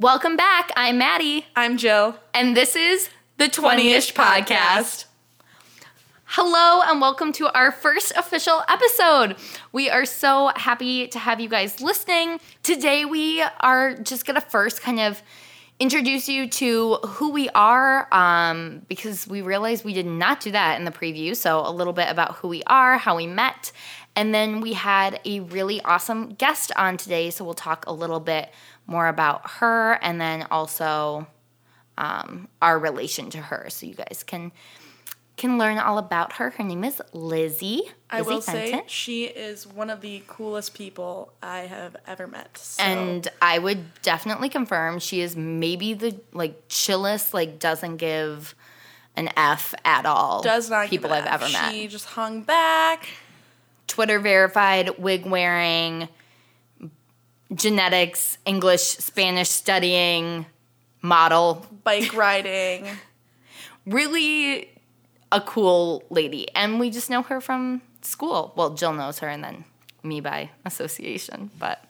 Welcome back. I'm Maddie, I'm Jill. and this is the 20ish podcast. Hello, and welcome to our first official episode. We are so happy to have you guys listening. Today, we are just gonna first kind of introduce you to who we are um, because we realized we did not do that in the preview. So, a little bit about who we are, how we met, and then we had a really awesome guest on today. So, we'll talk a little bit more about her and then also um, our relation to her so you guys can can learn all about her. Her name is Lizzie. I Lizzie will say she is one of the coolest people I have ever met. So. And I would definitely confirm she is maybe the like chillest, like doesn't give an F at all. does not people I've F. ever met. She just hung back. Twitter verified, wig wearing, genetics, English, Spanish studying, model. bike riding. Really a cool lady. And we just know her from school. Well, Jill knows her and then me by association. But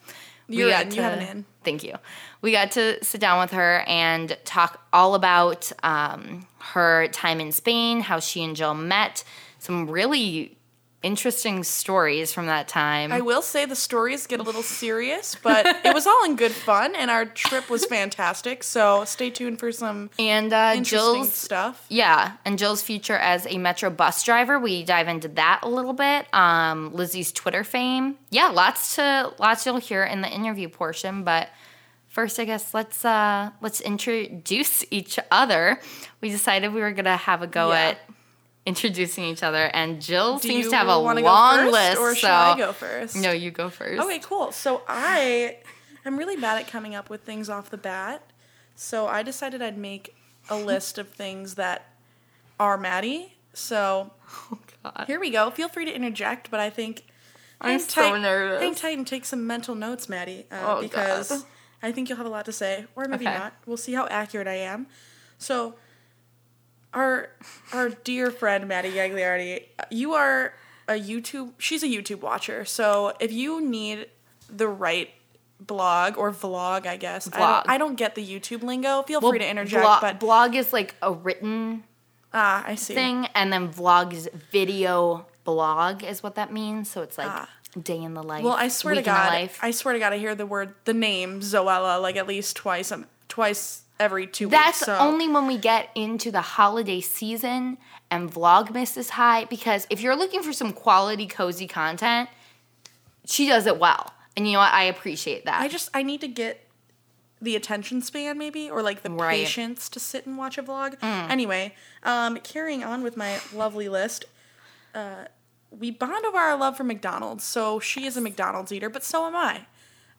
You're got in. to, You have an in. Thank you. We got to sit down with her and talk all about um, her time in Spain, how she and Jill met, some really interesting stories from that time. I will say the stories get a little serious, but it was all in good fun, and our trip was fantastic. So stay tuned for some and uh, interesting Jill's stuff. Yeah, and Jill's future as a Metro bus driver. We dive into that a little bit. Um, Lizzie's Twitter fame. Yeah, lots to lots you'll hear in the interview portion. But first, I guess let's uh, let's introduce each other. We decided we were gonna have a go Yeah. at introducing each other, and Jill Do seems to have a long list. or should so I go first? no, you go first. Okay, cool. So I am really bad at coming up with things off the bat. So I decided I'd make a list of things that are Maddie. So Oh, God. here we go. Feel free to interject, but I think I'm hang so tight, nervous. Hang tight and take some mental notes, Maddie, uh, Oh, because God. I think you'll have a lot to say, or maybe Okay. not. We'll see how accurate I am. So, our our dear friend Maddie Gagliardi, you are a YouTube. She's a YouTube watcher. So if you need the right blog or vlog, I guess I Vlog. don't, I don't get the YouTube lingo. Feel Well, free to interject, blog, but blog is like a written ah, I see. thing, and then vlog is video blog is what that means. So it's like Ah. day in the life. Well, I swear to God. I swear to God, I hear the word, the name Zoella like at least twice, um, twice every two That's weeks. So. only when we get into the holiday season and Vlogmas is high because if you're looking for some quality, cozy content, she does it well. And you know what? I appreciate that. I just I need to get the attention span maybe or like the Right. Mm. patience to sit and watch a vlog. Anyway, um, carrying on with my lovely list. Uh, we bond over our love for McDonald's. So she is a McDonald's eater, but so am I.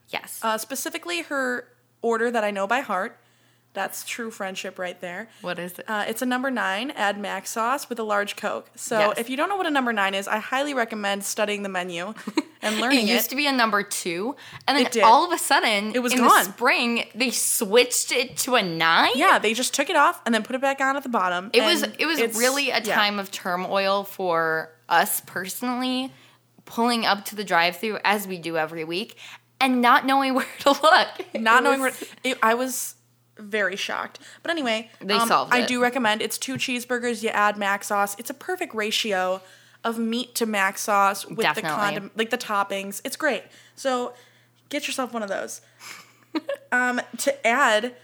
yes. Uh, specifically, her order that I know by heart. That's true friendship right there. what is it? Uh, it's a number nine, add mac sauce with a large Coke. So Yes. if you don't know what a number nine is, I highly recommend studying the menu and learning it used it. to be a number two, and then all of a sudden, It was in gone. the spring, they switched it to a nine. Yeah, they just took it off and then put it back on at the bottom. It was it was really a yeah. time of turmoil for us personally, pulling up to the drive-through as we do every week, and not knowing where to look. not knowing where it, I was very shocked. But anyway, They um, solved I it. do recommend it's two cheeseburgers. You add mac sauce. It's a perfect ratio of meat to mac sauce with the Definitely. condom, like the toppings. It's great. So get yourself one of those. um, to add,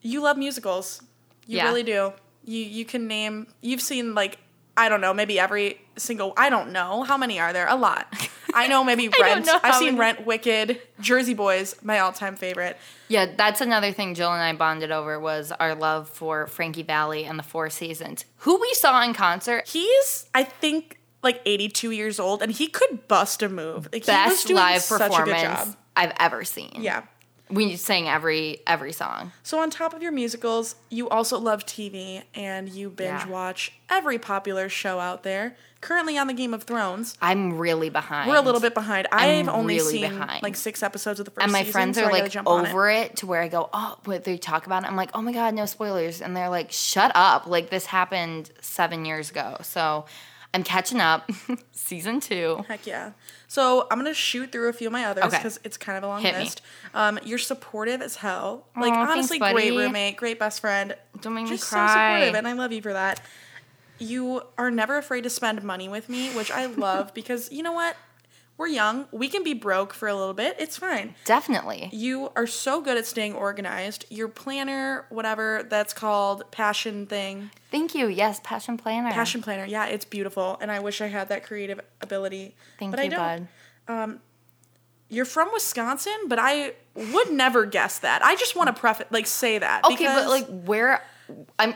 you love musicals. You Yeah. really do. You you can name. You've seen like I don't know, maybe every single. I don't know how many are there. A lot. I know maybe don't Rent. know I've seen many. Rent, Wicked, Jersey Boys, my all-time favorite. Yeah, that's another thing Jill and I bonded over was our love for Frankie Valli and the Four Seasons, who we saw in concert. He's, I think, like 82 years old, and he could bust a move. Like, he was Best doing live such a good performance job. I've ever seen. Yeah. We sang every every song. So on top of your musicals, you also love TV, and you binge Yeah. watch every popular show out there. Currently on the Game of Thrones, I'm really behind. we're a little bit behind. I've only really seen behind. like six episodes of the first and my season, friends are gotta like on it. over it. to where I go, oh, what they talk about it. I'm like, oh my god, no spoilers, and they're like, shut up, like this happened seven years ago. So I'm catching up. Season two. Heck yeah. So I'm gonna shoot through a few of my others Okay. because it's kind of a long Hit me. list. Um, you're supportive as hell. Like Aw, thanks, honestly, great roommate, great best friend. Don't make me Just so supportive, and I love you for that. You are never afraid to spend money with me, which I love because you know what? We're young. We can be broke for a little bit. It's fine. Definitely. You are so good at staying organized. Your planner, whatever that's called, passion thing, Thank you. Yes, passion planner. passion planner. Yeah, it's beautiful, and I wish I had that creative ability. Thank but you, I don't. bud. Um, you're from Wisconsin, but I would never guess that. I just want to preface, like, say that. Okay, because but like where I'm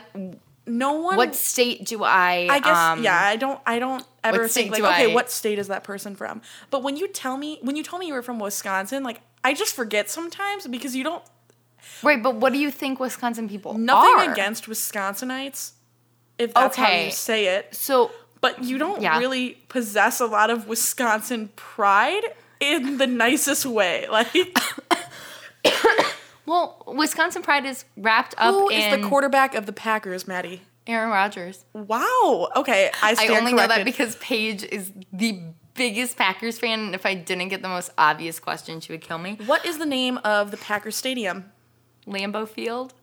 no one. what state do I I guess um, yeah. I don't. I don't ever think like, okay, I- what state is that person from? But when you tell me, when you told me you were from Wisconsin, like, I just forget sometimes because you don't. Right, but what do you think Wisconsin people Nothing are? against Wisconsinites, if that's how you say it. So But you don't Yeah. really possess a lot of Wisconsin pride in the nicest way. Like, well, Wisconsin pride is wrapped up who is in the quarterback of the Packers, Maddie? Aaron Rodgers. Wow. Okay, I I stand only know that corrected. because Paige is the biggest Packers fan, and if I didn't get the most obvious question, she would kill me. What is the name of the Packers stadium? Lambeau Field.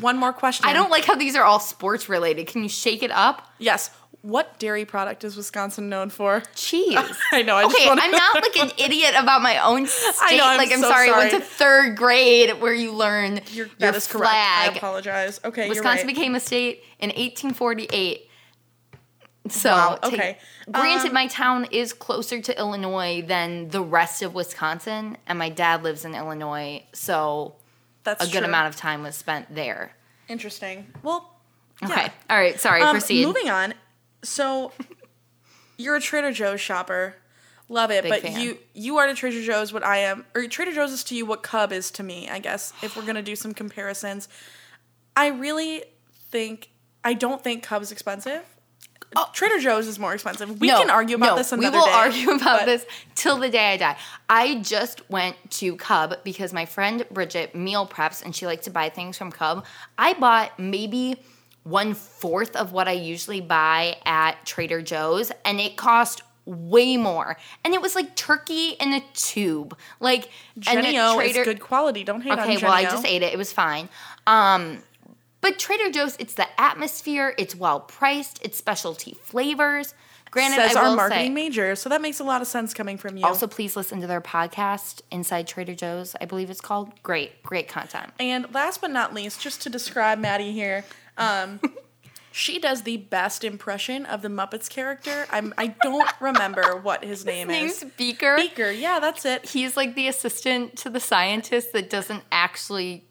One more question. I don't like how these are all sports related. Can you shake it up? Yes. What dairy product is Wisconsin known for? Cheese. I know. I Okay, I'm not like an idiot about my own state. I know, I'm like I'm so sorry, I went to third grade where you learn your that is correct. I apologize. Okay, Wisconsin you're right. became a state in 1848. So, Wow, take- okay. granted, Um, my town is closer to Illinois than the rest of Wisconsin, and my dad lives in Illinois, so That's a good true. amount of time was spent there. Interesting. Well, Okay, yeah. all right, sorry, Um, proceed. Moving on. So, you're a Trader Joe's shopper. Love it, Big but fan. you you are to Trader Joe's what I am, or Trader Joe's is to you what Cub is to me. I guess if we're gonna do some comparisons, I really think I don't think Cub's expensive. Oh. Trader Joe's is more expensive. We Oh. No, can argue about no, this another day. We will day, argue about but- this till the day I die. I just went to Cub because my friend Bridget meal preps and she likes to buy things from Cub. I bought maybe one fourth of what I usually buy at Trader Joe's, and it cost way more. And it was like turkey in a tube. Like and Jenny-O Trader- is good quality. Don't hate on Okay, well, I just ate it. It was fine. Um, but Trader Joe's, it's the atmosphere. It's well priced. It's specialty flavors. Granted, Says I our marketing say, major, so that makes a lot of sense coming from you. also please listen to their podcast, Inside Trader Joe's. I believe it's called. Great, great content. And last but not least, just to describe Maddie here, um, she does the best impression of the Muppets character. I'm I don't remember what his name His name's is. Beaker. Beaker, yeah, that's it. He's like the assistant to the scientist that doesn't actually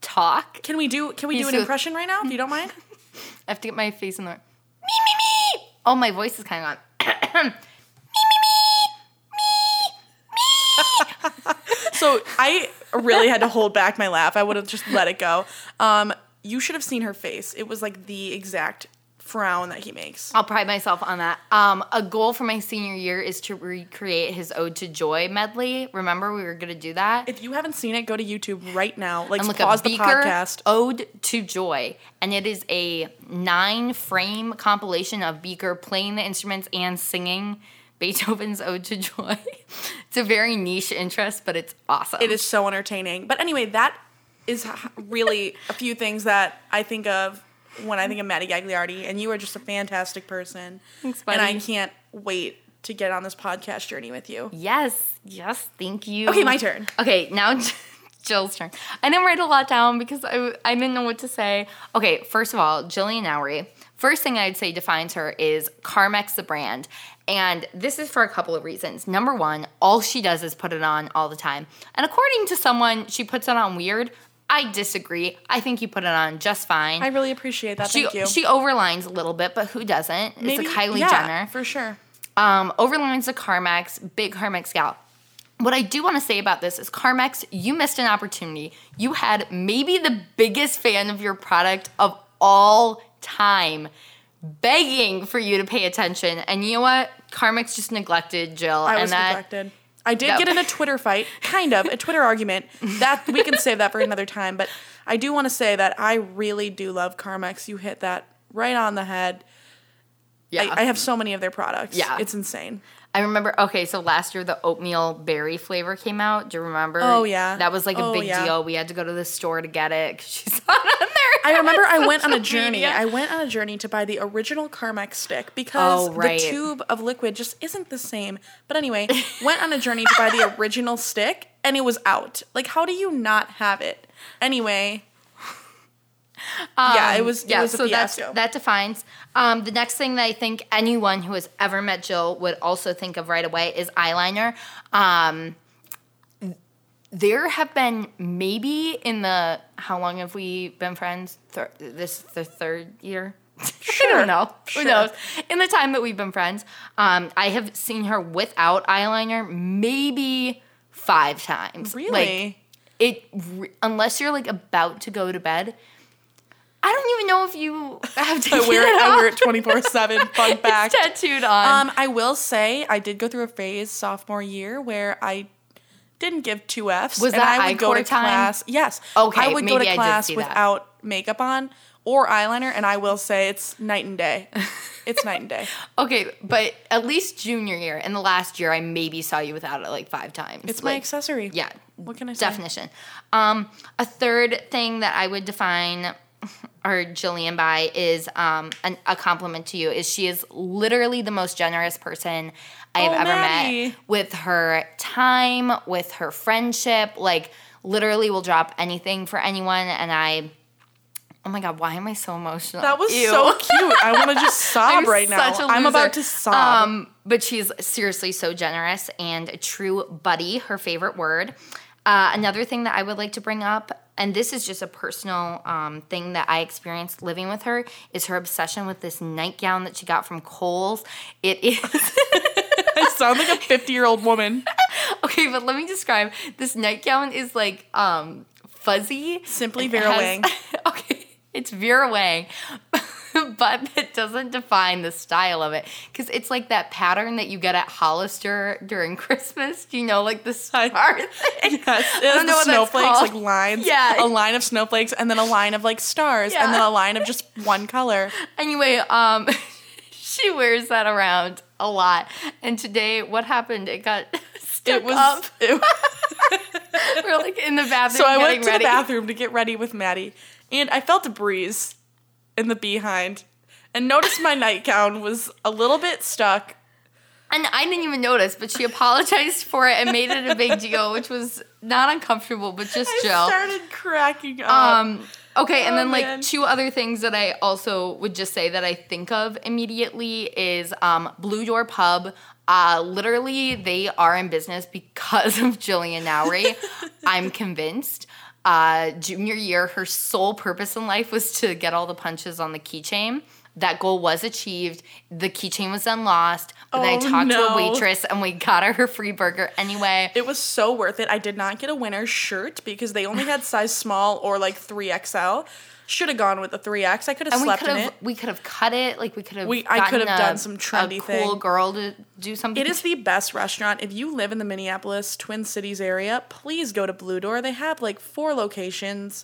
talk. Can we do can we He's do an a- impression right now, if you don't mind? I have to get my face in there. me me me. Oh, my voice is kind of gone. Me So I really had to hold back my laugh. I would have just let it go. Um, you should have seen her face. It was like the exact frown that he makes. I'll pride myself on that. Um, a goal for my senior year is to recreate his Ode to Joy medley. Remember, we were going to do that? If you haven't seen it, go to YouTube right now. Like and look pause the podcast. Ode to Joy. And it is a nine frame compilation of Beaker playing the instruments and singing Beethoven's Ode to Joy. it's a very niche interest, but it's awesome. It is so entertaining. But anyway, that is really a few things that I think of when I think of Maddie Gagliardi, and you are just a fantastic person. Thanks, and I can't wait to get on this podcast journey with you. Yes, yes, thank you. Okay, my turn. Okay, now Jill's turn. I didn't write a lot down because I, I didn't know what to say. Okay, first of all, Jillian Owery. First thing I'd say defines her is Carmex the brand. And this is for a couple of reasons. Number one, all she does is put it on all the time. And according to someone, she puts it on weird. I disagree. I think you put it on just fine. I really appreciate that. she, Thank you. she overlines a little bit, but who doesn't? It's a Kylie yeah, Jenner. for sure. Um, overlines the Carmex, big Carmex gal. What I do want to say about this is Carmex, you missed an opportunity. You had maybe the biggest fan of your product of all time begging for you to pay attention. And you know what? Carmex just neglected Jill. I and was that neglected. I did that- get in a Twitter fight, kind of a Twitter argument. That we can save that for another time. But I do want to say that I really do love Carmex. You hit that right on the head. Yeah. I, I have so many of their products. Yeah. It's insane. I remember. Okay, so last year the oatmeal berry flavor came out. Do you remember? Oh, yeah. that was like a Oh, big yeah. deal. We had to go to the store to get it because she saw it on. I remember I went on a journey. media. I went on a journey to buy the original Carmex stick because Oh, right. the tube of liquid just isn't the same. But anyway, went on a journey to buy the original stick and it was out. Like, how do you not have it? Anyway, yeah, it was. yeah, it was a so that's, that defines. Um, the next thing that I think anyone who has ever met Jill would also think of right away is eyeliner. Um, there have been maybe in the how long have we been friends? Thir- this the third year. I don't know. sure. Who knows? In the time that we've been friends, um, I have seen her without eyeliner maybe five times. Really? Like, it re- unless you're like about to go to bed. I don't even know if you have to I wear it. I wear it twenty four seven. Fun fact. It's tattooed on. Um, I will say I did go through a phase sophomore year where I didn't give two Fs. Was and that I would go to time? class. Yes. Okay, I would go maybe to I did class see that. without makeup on or eyeliner, and I will say it's night and day. It's night and day. okay, but at least junior year and the last year, I maybe saw you without it like five times. It's my Like, accessory. Yeah. What can I say? Definition. Um, a third thing that I would define or Jillian by is um, an, a compliment to you is she is literally the most generous person I have Oh, ever Maddie. met with her time, with her friendship. Like literally will drop anything for anyone and I Oh my god, why am I so emotional? That was Ew. so cute. I want to just sob right now. I'm about to sob. Um, but she's seriously so generous and a true buddy, her favorite word. Uh, another thing that I would like to bring up, and this is just a personal um, thing that I experienced living with her, is her obsession with this nightgown that she got from Kohl's. It is. I sound like a 50 year old woman. okay, but let me describe. This nightgown is like um, fuzzy. Simply Vera has- Wang. okay, it's Vera Wang. but it doesn't define the style of it because it's like that pattern that you get at Hollister during Christmas. Do you know, like the star thing? Yes, it don't has know the snowflakes, like lines. Yeah. A line of snowflakes and then a line of like stars and then a line of just one color. Anyway, um, she wears that around a lot. And today, what happened? It got stuck It was. up. it- We're like in the bathroom so I went to ready. the bathroom to get ready with Maddie, and I felt a breeze in the behind, and noticed my nightgown was a little bit stuck. And I didn't even notice, but she apologized for it and made it a big deal, which was not uncomfortable, but just I Jill. started cracking up. Um, okay, and Oh, then like man. two other things that I also would just say that I think of immediately is um, Blue Door Pub. Uh, literally, they are in business because of Jillian Nowry. I'm convinced. Uh, junior year, her sole purpose in life was to get all the punches on the keychain. That goal was achieved. The keychain was then lost. But then I Oh, talked to a waitress and we got her her free burger anyway. It was so worth it. I did not get a winner's shirt because they only had size small or like 3XL. Should have gone with the 3X. I could have we slept in it. we could have cut it like we could have We- I could have a- done some a trendy cool thing. girl to do something. It is the best restaurant. If you live in the Minneapolis Twin Cities area, please go to Blue Door. They have like four locations.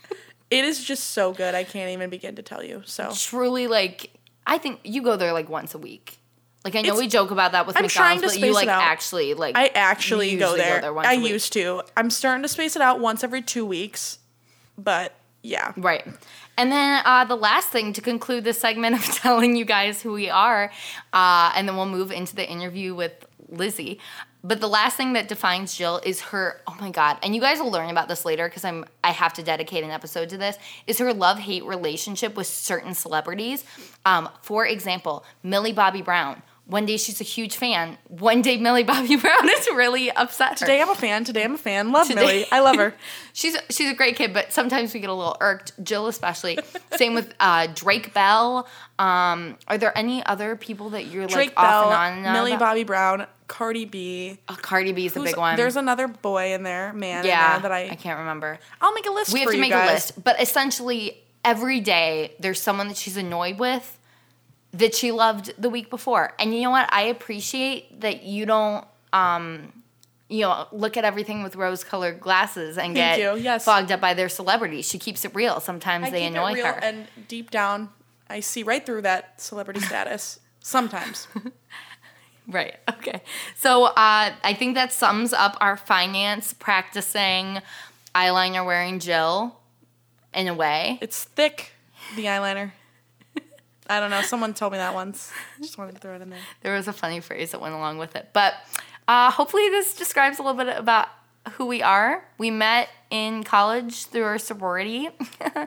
it is just so good. I can't even begin to tell you. So truly like I think you go there like once a week. Like I know It's- we joke about that with I'm McDonald's, to but you like actually like I actually go there. once I a week. used to. I'm starting to space it out once every two weeks, but yeah. Right. And then uh, the last thing to conclude this segment of telling you guys who we are, uh, and then we'll move into the interview with Lizzie. But the last thing that defines Jill is her. Oh my god! And you guys will learn about this later because I'm. I have to dedicate an episode to this. Is her love hate relationship with certain celebrities? Um, for example, Millie Bobby Brown. One day she's a huge fan. One day Millie Bobby Brown is really upset. her. Today I'm a fan. Today I'm a fan. Love Today- Millie. I love her. she's she's a great kid, but sometimes we get a little irked. Jill especially. Same with uh, Drake Bell. Um, are there any other people that you're Drake like off and on? Millie about? Bobby Brown, Cardi B. Oh, Cardi B is the big one. There's another boy in there, man. yeah there that I, I can't remember. I'll make a list We have to make guys. a list, but essentially every day there's someone that she's annoyed with that she loved the week before. And you know what? I appreciate that you don't um you know, look at everything with rose-colored glasses and Thank get yes. fogged up by their celebrity. She keeps it real. Sometimes I they annoy real, her. and deep down, I see right through that celebrity status. Sometimes. Right. Okay. So uh, I think that sums up our finance practicing eyeliner wearing Jill in a way. It's thick, the eyeliner. I don't know. Someone told me that once. Just wanted to throw it in there. There was a funny phrase that went along with it. But uh, hopefully, this describes a little bit about who we are. We met in college through our sorority, um,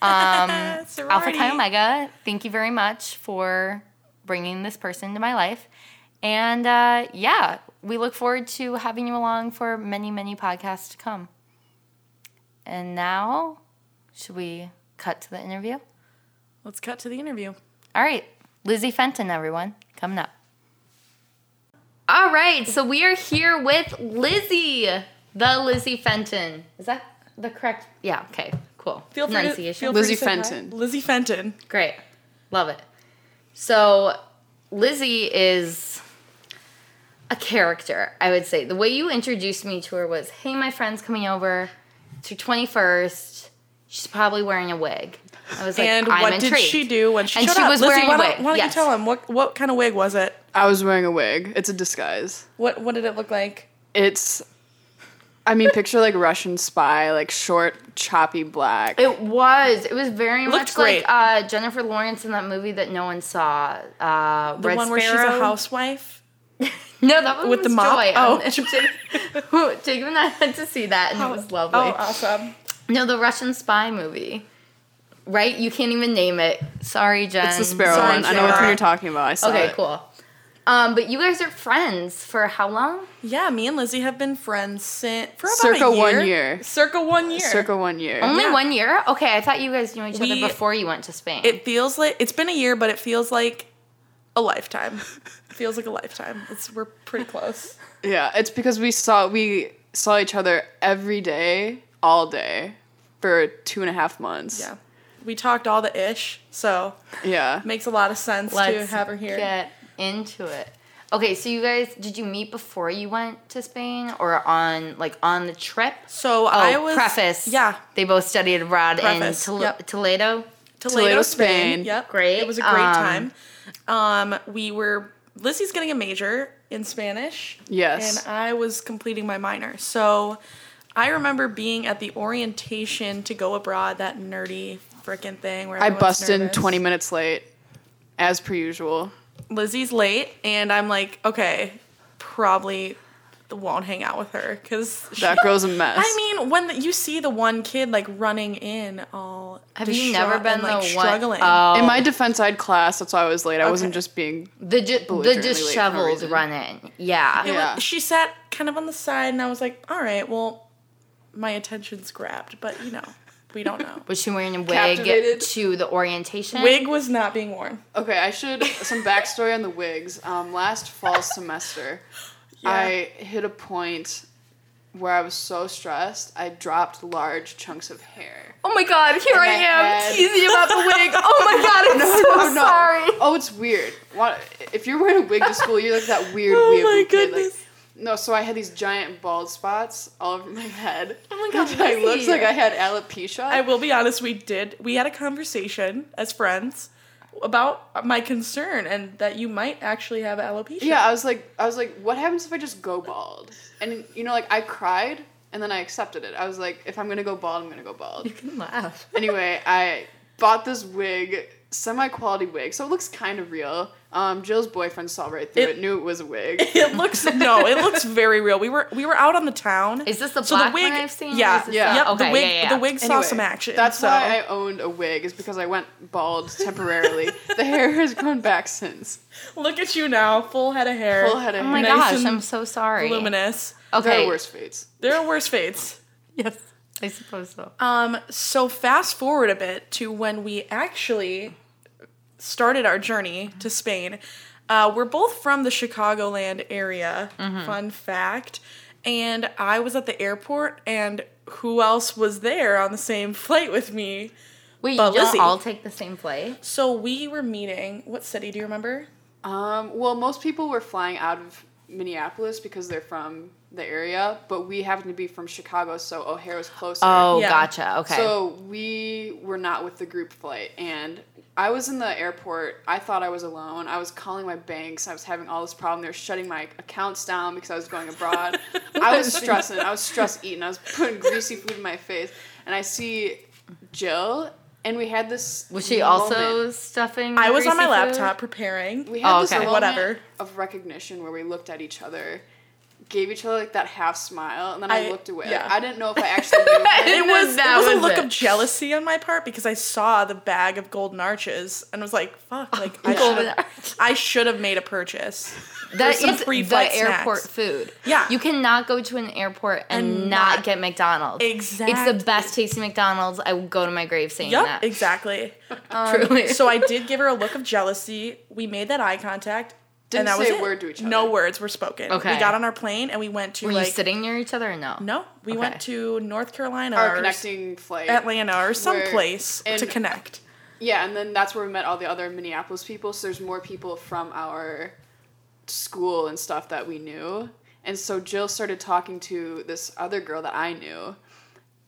Alpha Chi Omega. Thank you very much for bringing this person into my life. And uh, yeah, we look forward to having you along for many, many podcasts to come. And now, should we cut to the interview? Let's cut to the interview. All right, Lizzie Fenton, everyone, coming up. All right, so we are here with Lizzie, the Lizzie Fenton. Is that the correct? Yeah. Okay. Cool. Feel free to, Pronunciation. feel free Lizzie to say hi. Fenton. Lizzie Fenton. Great. Love it. So, Lizzie is a character, I would say. The way you introduced me to her was hey, my friend's coming over. It's her 21st. She's probably wearing a wig. I was like, and I'm what intrigued. did she do when she And showed she up? was Lizzie, wearing why a don't, wig, Why don't yes. you tell him what what kind of wig was it? I was wearing a wig. It's a disguise. What what did it look like? It's, I mean, picture like Russian spy, like short, choppy black. It was. It was very looked much great. like uh, Jennifer Lawrence in that movie that no one saw. Uh, The Red one where she's a housewife. No, that one with was the mop? Joy. Oh. And Jacob, Jacob and I went to see that, and it was lovely. Oh, awesome. No, the Russian spy movie. Right? You can't even name it. Sorry, Jen. It's the sparrow Sorry, one. I know which one you're talking about. I saw Okay, it. cool. Um, but you guys are friends for how long? Yeah, me and Lizzie have been friends since for about Circa a year. one year. Circa one year. Circa one year. Only Yeah. one year? Okay, I thought you guys knew each We- other before you went to Spain. It feels like it's been a year, but it feels like a lifetime. it feels like a lifetime. It's we're pretty close. Yeah, it's because we saw we saw each other every day, all day, for two and a half months. Yeah. We talked all the ish, so Yeah. makes a lot of sense to Let's have her here. get into it. Okay, so you guys, did you meet before you went to Spain or on like on the trip? So Oh, I was preface. Yeah, They both studied abroad Preface, in Tol- yep. Toledo. Toledo, Toledo, Spain. Spain. Yep, Great. It was a great Um, time. Um, we were Lizzie's getting a major in Spanish. Yes. and I was completing my minor. So I remember being at the orientation to go abroad, that nerdy freaking thing where I everyone's busted nervous. 20 minutes late, as per usual. Lizzie's late, and I'm like, okay, probably won't hang out with her because That girl's a mess. I mean, when the, you see the one kid like running in, all Have you never been and, like the struggling? one? Oh, In my defense, I had class. That's why I was late. I wasn't just being. the ju- the belligerently late for no disheveled reason. run in. Yeah. Was- Yeah. she sat kind of on the side, and I was like, all right, well, my attention's grabbed, but you know, we don't know. Was she wearing a wig to the orientation? Wig was not being worn. Okay, I should some backstory on the wigs. Um, last fall semester, I hit a point where I was so stressed, I dropped large chunks of hair. Oh my god, here I my am head. teasing about the wig. Oh my god, I'm so sorry. Oh, it's weird. What, if you're wearing a wig to school, you're like that weird Oh weird my kid. Like, goodness. No, so I had these giant bald spots all over my head. Oh my God, I looked Lizzie. like I had alopecia. I will be honest, we did. We had a conversation as friends about my concern and that you might actually have alopecia. Yeah, I was like, I was like, what happens if I just go bald? And you know, like I cried and then I accepted it. I was like, if I'm gonna go bald, I'm gonna go bald. You can laugh. anyway, I bought this wig, semi-quality wig, so it looks kind of real. Um, Jill's boyfriend saw right through It- it, knew it was a wig. It looks no, it looks very real. We were we were out on the town. Is this the So black the wig, one I've seen? Yeah, Yeah. the- Yep. Okay, the wig, yeah, yeah, the yeah. wig saw Anyway, some action. That's so. why I owned a wig, is because I went bald temporarily. the hair has grown back since. Look at you now, full head of hair. Full head of hair. Oh my. Nice gosh, I'm so sorry. luminous. There Okay. are worse fates. There are worse fates. Yes, I suppose so. Um, so fast forward a bit to when we actually started our journey to Spain. Uh, we're both from the Chicagoland area. Mm-hmm. Fun fact. And I was at the airport, and who else was there on the same flight with me? Wait, But you don't Lizzie- all take the same flight? So we were meeting. What city do you remember? Um, well, most people were flying out of Minneapolis because they're from the area, but we happened to be from Chicago, so O'Hare was closer. Oh, Yeah. gotcha. Okay. So we were not with the group flight, and I was in the airport. I thought I was alone. I was calling my banks. I was having all this problem. They were shutting my accounts down because I was going abroad. I was stressing. I was stress eating. I was putting greasy food in my face. And I see Jill, and we had this. Was she moment- also stuffing? I was on my food? laptop preparing. We had Oh, this okay. moment Whatever. of recognition where we looked at each other, gave each other like that half smile, and then I, I- looked away. yeah. I didn't know if I actually knew. I It was that it was, a look it. of jealousy on my part because I saw the bag of golden arches and was like, "Fuck!" Like I Golden should, arches. I should have made a purchase. That some is free the airport snacks. food. Yeah. You cannot go to an airport and, And not, not- get McDonald's. Exactly. It's the best tasting McDonald's. I will go to my grave saying Yep, that. exactly. Um, Truly. so I did give her a look of jealousy. We made that eye contact. Didn't and that say was a it. word to each other. No words were spoken. Okay. We got on our plane and we went to Were like you sitting near each other or no? no, we Okay. went to North Carolina Our or connecting flight. Atlanta or where- someplace to connect. Yeah, and then that's where we met all the other Minneapolis people. So there's more people from our school and stuff that we knew. And so Jill started talking to this other girl that I knew.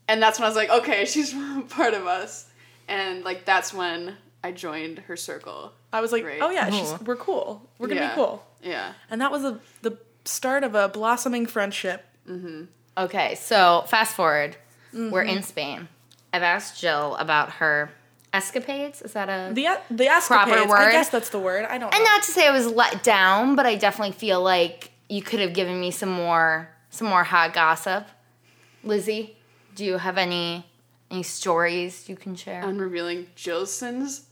And that's when I was like, okay, she's part of us. And like that's when I joined her circle. I was like, Right. oh yeah, she's, uh-huh. we're cool. We're gonna Yeah. be cool. Yeah. And that was a, the start of a blossoming friendship. Mm-hmm. Okay, so fast forward. We're Mm-hmm. in Spain. I've asked Jill about her escapades. Is that a The uh, the escapades. word? I guess that's the word. I don't know. And not to say I was let down, but I definitely feel like you could have given me some more some more hot gossip. Lizzie, do you have any any stories you can share? On revealing Jill's sins.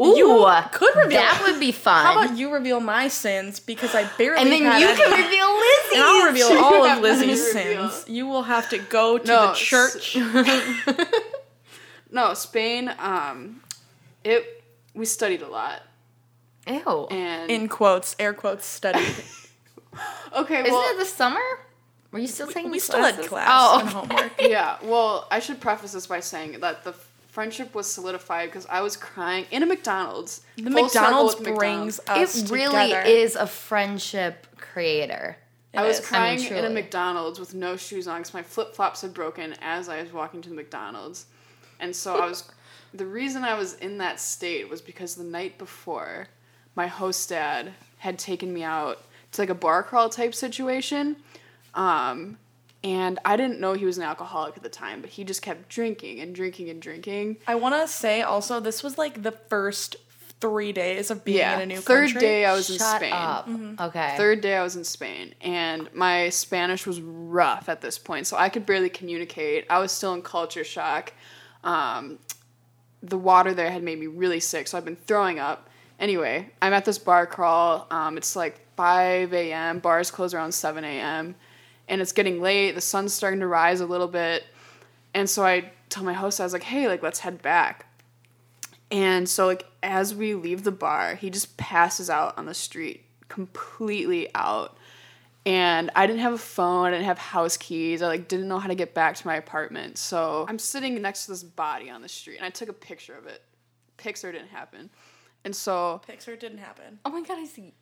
Ooh, you could reveal- that would be fun. How about you reveal my sins because I barely and then had you any. can reveal Lizzie's. And I'll reveal You all of Lizzie's sins. You will have to go to No, the church. No, Spain, um, it we studied a lot. Ew. And In quotes, air quotes, studied. okay, Isn't well it the summer? Were you still taking we still had class Oh, and homework. yeah, well, I should preface this by saying that the friendship was solidified because I was crying in a McDonald's. The McDonald's brings McDonald's. us it really together. is a friendship creator. I was is. crying I mean, in a. McDonald's with no shoes on because my flip flops had broken as I was walking to the McDonald's, and so I was. The reason I was in that state was because the night before, my host dad had taken me out to like a bar crawl type situation, um, and I didn't know he was an alcoholic at the time, but he just kept drinking and drinking and drinking. I want to say also, this was like the first three days of being yeah, in a new third country. day I was in Shut Spain. up. Okay. Third day I was in Spain, and my Spanish was rough at this point, so I could barely communicate. I was still in culture shock. Um, the water there had made me really sick, so I've been throwing up. Anyway, I'm at this bar crawl. Um, it's like 5 a.m. Bars close around 7 a.m. And it's getting late. The sun's starting to rise a little bit. And so I tell my host, I was like, hey, like, let's head back. And so, like, as we leave the bar, he just passes out on the street, completely out. And I didn't have a phone, I didn't have house keys, I like didn't know how to get back to my apartment. So I'm sitting next to this body on the street, and I took a picture of it. Pics or didn't happen, and so Pics or didn't happen. oh my god, I he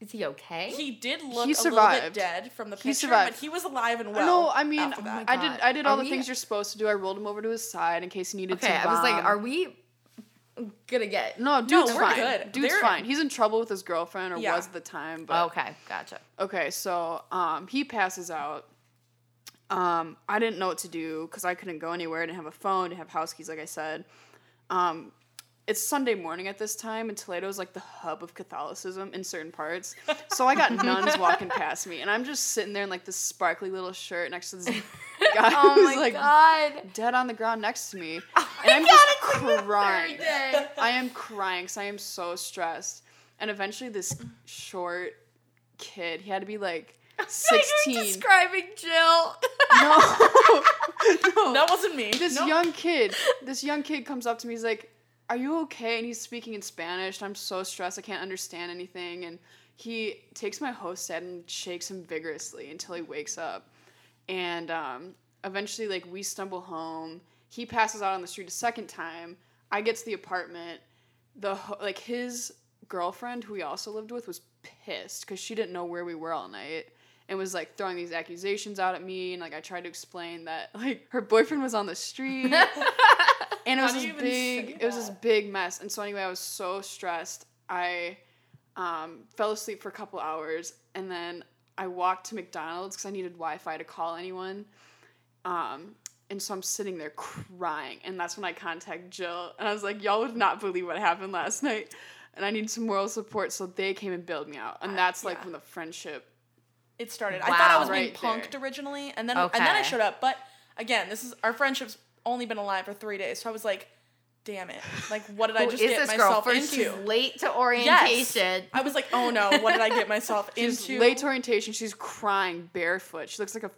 is he okay? He did look He a little bit survived. dead from the picture, He picture, survived. but he was alive and well. no, I mean, after that. I did I did all Are the we- things you're supposed to do. I rolled him over to his side in case he needed okay, to. I was like, are we gonna get No, dude's we're fine. good. Dude's They're- fine. He's in trouble with his girlfriend, or Yeah. was at the time. But Okay, gotcha. Okay, so um, he passes out. Um, I didn't know what to do because I couldn't go anywhere. I didn't have a phone. Didn't have house keys, like I said. Um, it's Sunday morning at this time, and Toledo is like the hub of Catholicism in certain parts. So I got nuns walking past me, and I'm just sitting there in like this sparkly little shirt next to this guy Oh who's my like god. dead on the ground next to me, Oh and I'm just God, the crying. I am crying because I am so stressed. And eventually, this short kid, he had to be like You're 16. describing Jill. no, no. that wasn't me. This young kid, this young kid comes up to me. He's like, "Are you okay?" And he's speaking in Spanish. I'm so stressed. I can't understand anything. And he takes my host head and shakes him vigorously until he wakes up. And um, eventually, like we stumble home. He passes out on the street a second time. I get to the apartment. The ho- like his girlfriend, who he also lived with, was pissed because she didn't know where we were all night and was like throwing these accusations out at me. And like I tried to explain that like her boyfriend was on the street. and it was do this you even say big it was this big mess and so anyway i was so stressed i um, fell asleep for a couple hours and then i walked to mcdonald's because i needed wi-fi to call anyone um, and so i'm sitting there crying and that's when i contact jill and i was like y'all would not believe what happened last night and i need some moral support so they came and bailed me out and that's like yeah. when the friendship it started. I thought I Wow. was being punked there. originally, and then and then I showed up. But again, this is our friendship's only been alive for three days, so I was like, "Damn it! Like, what did I just get myself First, into?" she's late to Yes. orientation. I was like, "Oh no! What did I get myself she's into?" late to orientation she's crying barefoot she looks like a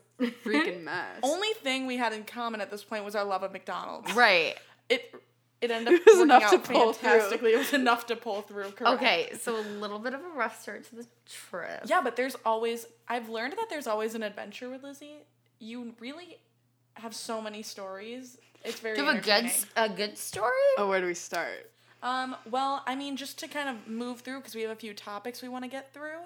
freaking mess Only thing we had in common at this point was our love of McDonald's. Right. It it ended up It was enough out to pull through. It was enough to pull through. Correct. Okay, so a little bit of a rough start to the trip. Yeah, but there's always I've learned that there's always an adventure with Lizzie. You really have so many stories. It's very Do you have a good a good story? oh where do we start Um, well, I mean, just to kind of move through because we have a few topics we want to get through.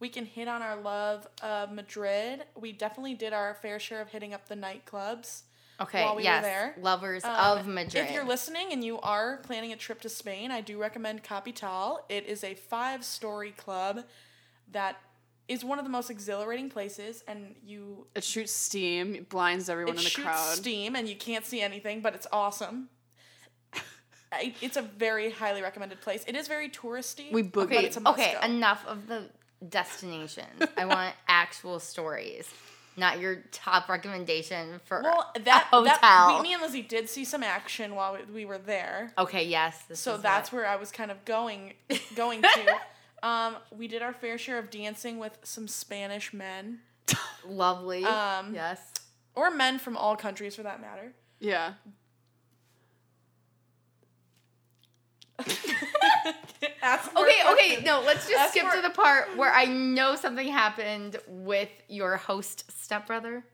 We can hit on our love of Madrid. We definitely did our fair share of hitting up the nightclubs. Okay, While we were yes. there, Lovers Um, of Madrid. If you're listening and you are planning a trip to Spain, I do recommend Kapital. It is a five story club that is one of the most exhilarating places, and you It shoots steam, it blinds everyone it in the shoots crowd. steam, and you can't see anything, but it's awesome. It's a very highly recommended place. It is very touristy. We booked but okay, it's okay, go. enough of the destinations. I want actual stories, not your top recommendation for Well, a that hotel. that we, me and Lizzie did see some action while we, we were there. okay, yes. This So is that's what- where I was kind of going going to. Um, we did our fair share of dancing with some Spanish men lovely. um, yes. or men from all countries for that matter. Yeah. Okay, okay, no, let's just That's skip for- to the part where I know something happened with your host stepbrother.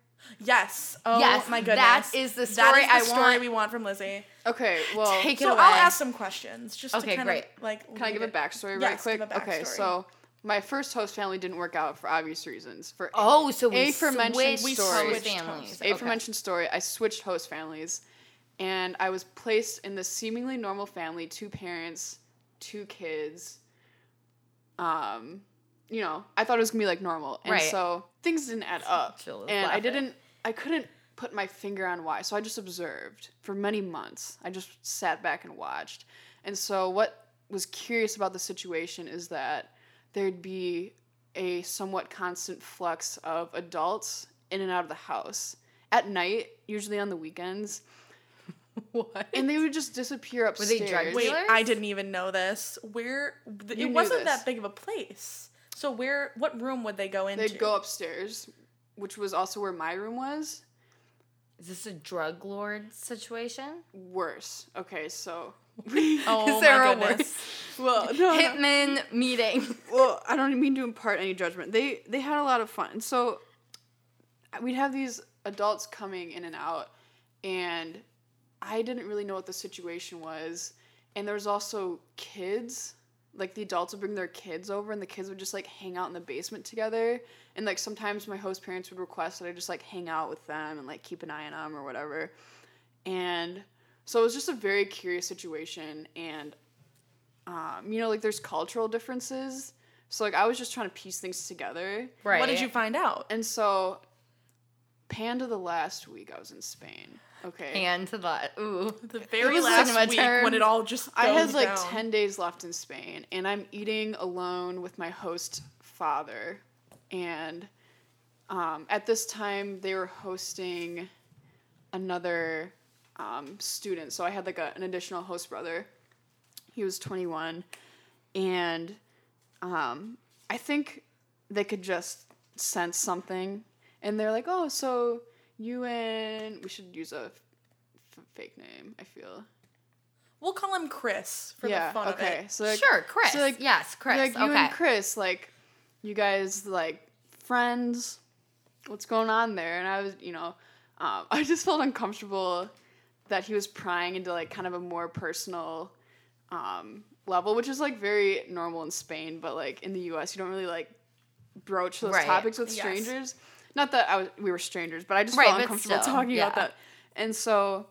Yes. Oh Yes, my goodness. that is the story is the I story want- we want from Lizzie. Okay, well, Take it So away. I'll ask some questions just Okay, to kind great. of like. can I give a backstory Yes, right give quick? a Okay, so my first host family didn't work out for obvious reasons. For Oh, so we aforementioned switched story. host Switched families. hosts. Okay. aforementioned story, I switched host families, and I was placed in this seemingly normal family, two parents, two kids. Um, you know, I thought it was gonna be like normal, and Right. so things didn't add up, Jill is and I didn't, I couldn't put my finger on why. So I just observed for many months. I just sat back and watched, and so what was curious about the situation is that there'd be a somewhat constant flux of adults in and out of the house at night, usually on the weekends, What? and they would just disappear they upstairs. drug Wait. I didn't even know this. Where th- it wasn't this. that big of a place. So where? What room would they go into? They'd go upstairs, which was also where my room was. Is this a drug lord situation? Worse. Okay, so Oh Is there my a goodness. well, no, no. Hitman meeting. well, I don't mean to impart any judgment. They they had a lot of fun. So we'd have these adults coming in and out, and I didn't really know what the situation was. And there was also kids. Like the adults would bring their kids over, and the kids would just like hang out in the basement together. And like sometimes my host parents would request that I just like hang out with them and like keep an eye on them or whatever. And so it was just a very curious situation. And um, you know, like there's cultural differences. So like I was just trying to piece things together. Right. What did you find out? And so Panda the last week I was in Spain. Okay. And to that. Ooh. The very last cinema week terms. when it all just I had like down. 10 days left in Spain and I'm eating alone with my host father. And um, at this time they were hosting another um, student. So I had like a, an additional host brother. He was 21. And um, I think they could just sense something. And they're like, oh, so you and we should use a f- f- fake name, I feel. We'll call him Chris for yeah, the fun okay. of it. So like, sure, Chris. so, like, yes, Chris. like you okay. and Chris, like you guys like friends. What's going on there? And I was, you know, um, I just felt uncomfortable that he was prying into like kind of a more personal um, level, which is like very normal in Spain, but like in the U.S. you don't really like broach those Right. topics with Yes. Not that I was, we were strangers, but I just Right, felt uncomfortable still, talking yeah. about that. And so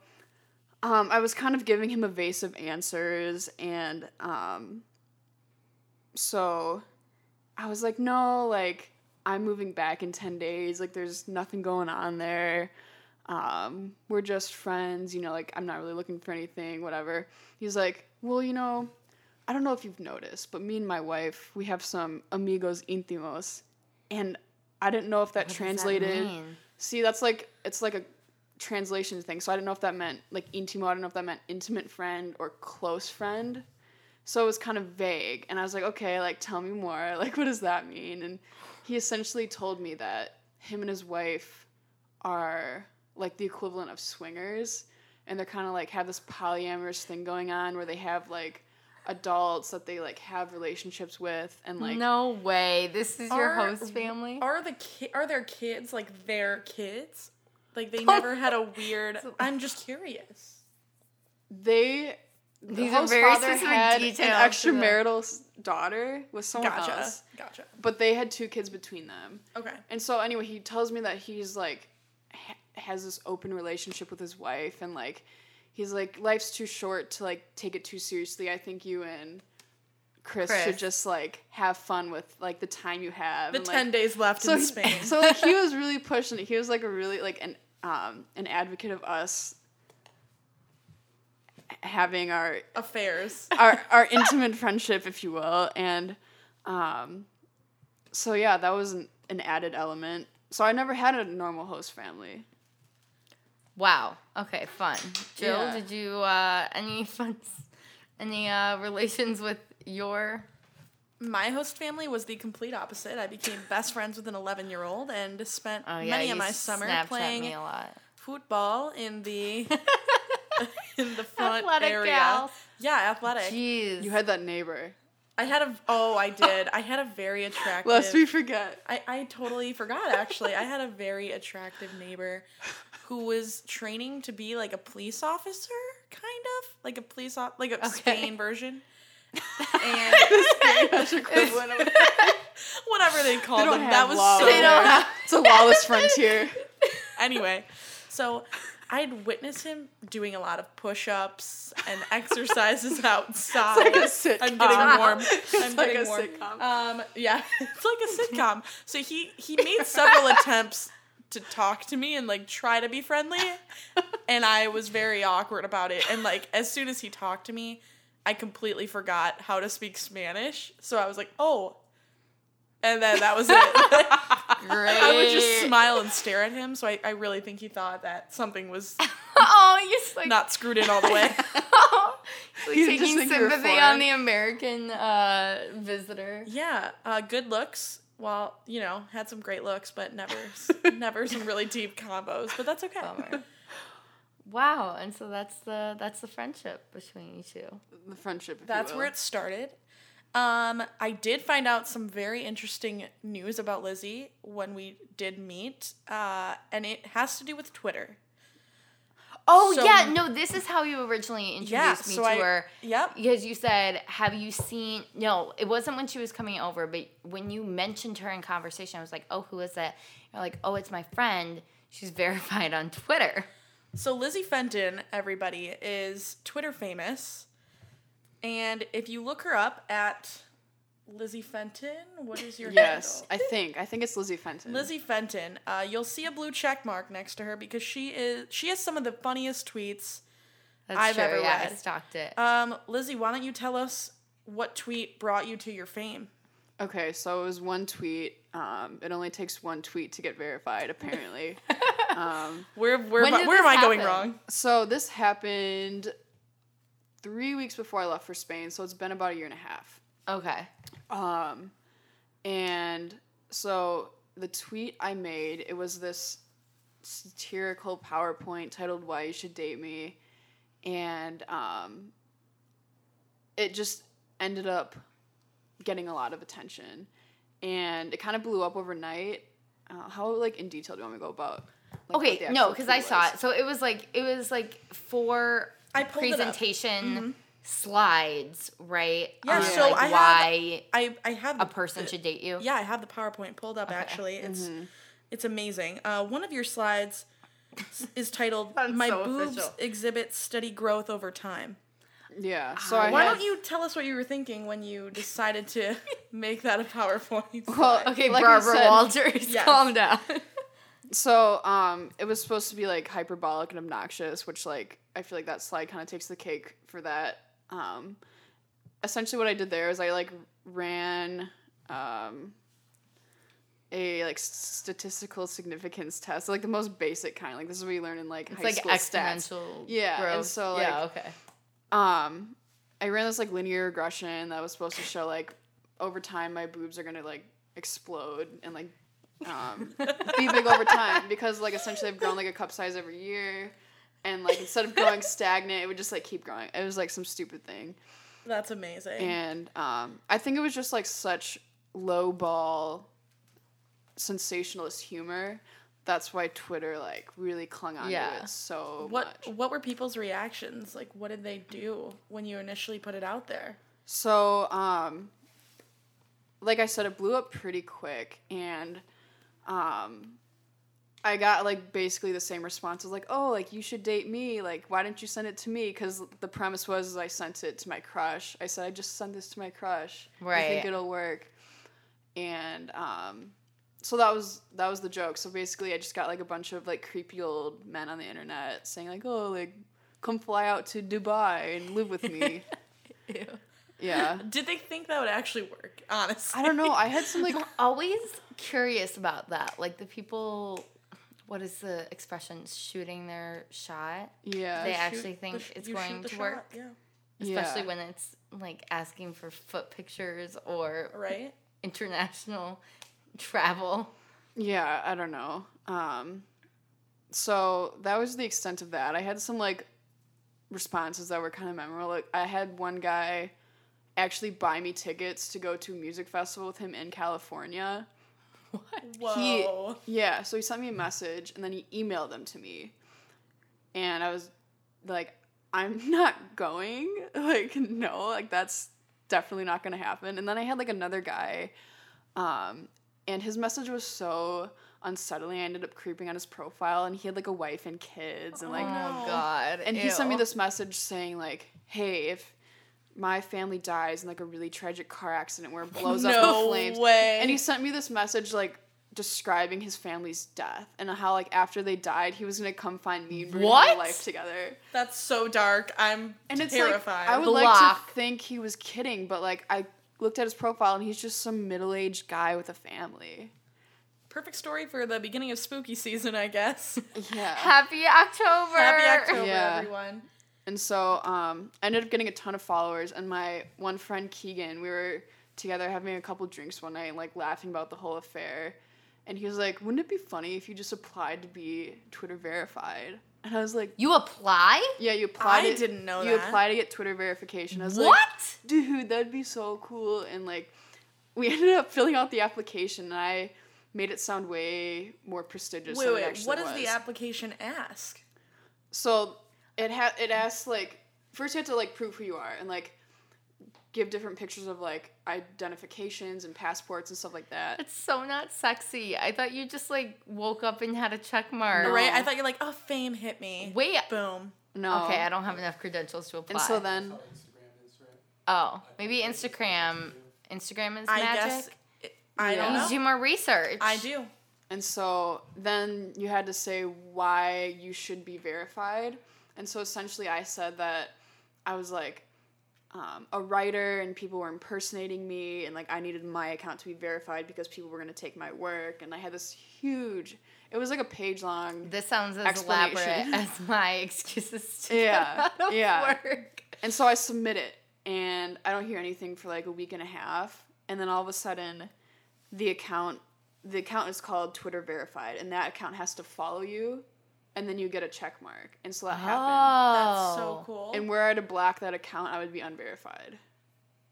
um, I was kind of giving him evasive answers, and um, so I was like, no, like I'm moving back in ten days. Like there's nothing going on there. Um, we're just friends, you know. Like I'm not really looking for anything, whatever. He's like, well, you know, I don't know if you've noticed, but me and my wife, we have some amigos intimos, and I didn't know if that does that translated. mean? See, that's like it's like a translation thing. So I didn't know if that meant like intimo. I don't know if that meant intimate friend or close friend. So it was kind of vague, and I was like, okay, like tell me more. Like, what does that mean? And he essentially told me that him and his wife are like the equivalent of swingers, and they're kind of like have this polyamorous thing going on where they have like adults that they like have relationships with, and like no way. This is your Are- host family. Are the ki- are their kids like their kids? Like they never had a weird. I'm just curious. they the These are host very father had an extramarital daughter with someone Gotcha. else, Gotcha. but they had two kids between them. Okay. And so anyway, he tells me that he's like ha- has this open relationship with his wife, and like he's like life's too short to like take it too seriously. I think you and Chris, Chris. should just like have fun with like the time you have. The and, ten like, days left so in Spain. so like he was really pushing it. He was like a really like an um an advocate of us having our Affairs. our our intimate friendship, if you will, and um, so yeah, that was an, an added element. So I never had a normal host family. Wow. Okay, fun. Jill, Yeah. did you uh any fun any uh relations with your My host family was the complete opposite. I became best friends with an 11 year old and spent Oh yeah, many of my summer Snapchat playing a lot. football in the in the front Athletic area. gals. Yeah, athletic. Jeez. You had that neighbor. I had a oh, I did. I had a very attractive. Lest we forget. I, I totally forgot actually. I had a very attractive neighbor who was training to be like a police officer, kind of like a police op- like a Spain version. And equivalent of whatever they called They don't them. have That was law so over They don't have- It's a lawless frontier. anyway, so I'd witness him doing a lot of push-ups and exercises outside. It's like a sitcom. I'm getting warm. I'm like getting a warm. sitcom. Um, yeah, it's like a sitcom. So he he made several attempts to talk to me and like try to be friendly, and I was very awkward about it. And like as soon as he talked to me, I completely forgot how to speak Spanish. So I was like, oh. And then that was it. Great. I would just smile and stare at him. So I, I really think he thought that something was oh, you're like not screwed in all the way. like You just taking think sympathy on the American uh, visitor. yeah, uh, good looks. Well, you know, had some great looks, but never, never some really deep combos. But that's okay. Bummer. Wow, and so that's the that's the friendship between you two. The friendship. if That's you will. where it started. Um, I did find out some very interesting news about Lizzie when we did meet, uh, and it has to do with Twitter. Oh So- yeah, no, this is how you originally introduced Yeah, me so to I- her. Yep. Because you said, "Have you seen?" No, it wasn't when she was coming over, but when you mentioned her in conversation, I was like, "Oh, who is that?" You're like, "Oh, it's my friend. She's verified on Twitter." So Lizzie Fenton, everybody, is Twitter famous. And if you look her up at Lizzie Fenton, what is your Yes, handle? I think. I think it's Lizzie Fenton. Lizzie Fenton. Uh, you'll see a blue check mark next to her because she is she has some of the funniest tweets. That's I've true. ever yeah, I read. stalked it. Um, Lizzie, why don't you tell us what tweet brought you to your fame? Okay, so it was one tweet. Um, it only takes one tweet to get verified, apparently. um, Where where, When am I- where am this I going wrong? so this happened three weeks before I left for Spain, so it's been about a year and a half. okay. Um, and so the tweet I made, it was this satirical PowerPoint titled "Why You Should Date Me," and um, it just ended up getting a lot of attention, and it kind of blew up overnight. Uh, how like in detail do you want me to go about? like, Okay, no, because I saw it. So it was like it was like four I pulled it up. presentation mm-hmm. slides, right? Yeah, on, so like I have- I I have a person the- should date you. Yeah, I have the PowerPoint pulled up. Actually, it's mm-hmm. it's amazing. Uh, one of your slides is titled "My so boobs official. exhibit steady growth over time." Yeah. Ah. So I Why had, don't you tell us what you were thinking when you decided to make that a PowerPoint? Well, Okay, like Barbara said- Walters, Yes. calm down. So, um, it was supposed to be like hyperbolic and obnoxious, which like I feel like that slide kind of takes the cake for that. Um, essentially, what I did there is I like ran um, a like statistical significance test, like the most basic kind. Like this is what you learn in like It's high like school stats. exponential Yeah, and growth. so, yeah, like- okay. Um, I ran this like linear regression that was supposed to show like over time my boobs are gonna like explode and like um, be big over time because like essentially I've grown like a cup size every year, and like instead of going stagnant, it would just like keep growing. It was like some stupid thing, That's amazing. and um, I think it was just like such low ball, sensationalist humor. That's why Twitter like really clung on Yeah. to it so what much. what were people's reactions? Like, what did they do when you initially put it out there? So, um, like I said, it blew up pretty quick, and um, I got like basically the same responses, like, "Oh, like you should date me. Like, why didn't you send it to me?" Because the premise was I sent it to my crush. I said I just sent this to my crush. Right. I think it'll work, and um, so that was that was the joke. So basically, I just got like a bunch of like creepy old men on the internet saying like, "Oh, like come fly out to Dubai and live with me." Ew. yeah. Did they think that would actually work? Honestly, I don't know. I had some like always curious about that. Like the people, what is the expression? Shooting their shot. yeah. They actually think the it's going to shot, work? Yeah. Especially Yeah. when it's like asking for foot pictures or Right. international travel. Yeah, I don't know. Um, so that was the extent of that. I had some like responses that were kind of memorable. Like I had one guy actually buy me tickets to go to a music festival with him in California. Whoa. Yeah, so he sent me a message and then he emailed them to me. And I was like, I'm not going. Like, no, like that's definitely not gonna happen. And then I had like another guy, um, and his message was so unsettling. I ended up creeping on his profile and he had like a wife and kids and like Oh. God! and he sent me Ew. this message saying like, "Hey, if my family dies in like a really tragic car accident where it blows up in flames," way. and he sent me this message like describing his family's death and how like after they died, he was gonna come find me and bring What? life together. That's so dark. I'm And it's terrified. like I would like to think he was kidding, but like I looked at his profile and he's just some middle-aged guy with a family. Perfect story for the beginning of spooky season, I guess. Yeah. Happy October! Happy October, Yeah. everyone. And so um, I ended up getting a ton of followers. And my one friend Keegan, we were together having a couple drinks one night, like laughing about the whole affair. And he was like, "Wouldn't it be funny if you just applied to be Twitter verified?" And I was like, You apply? "Yeah, you apply. I to, didn't know you that. apply to get Twitter verification." I was like, What? dude, that'd be so cool. And like, we ended up filling out the application, and I made it sound way more prestigious Wait, than it wait. What does was. the application ask? So it had it asks like first you have to like prove who you are and like give different pictures of like identifications and passports and stuff like that. It's so not sexy. I thought you just like woke up and had a check mark. Right? I thought you're like, oh, fame hit me. Wait. Boom. No. Okay, I don't have enough credentials to apply. And so then Instagram is right. oh, maybe Instagram. Instagram is I magic. guess. It, I Yeah. don't know. You do more research. I do. and so then you had to say why you should be verified. And so essentially I said that I was like um, a writer and people were impersonating me and like I needed my account to be verified because people were gonna take my work and I had this huge it was like a page long This sounds as elaborate as my excuses to Yeah, get out of yeah. work. And so I submit it, and I don't hear anything for like a week and a half, and then all of a sudden, the account, the account is called Twitter Verified, and that account has to follow you, and then you get a check mark, and so that happened. That's so Oh. cool. And were I to black that account, I would be unverified.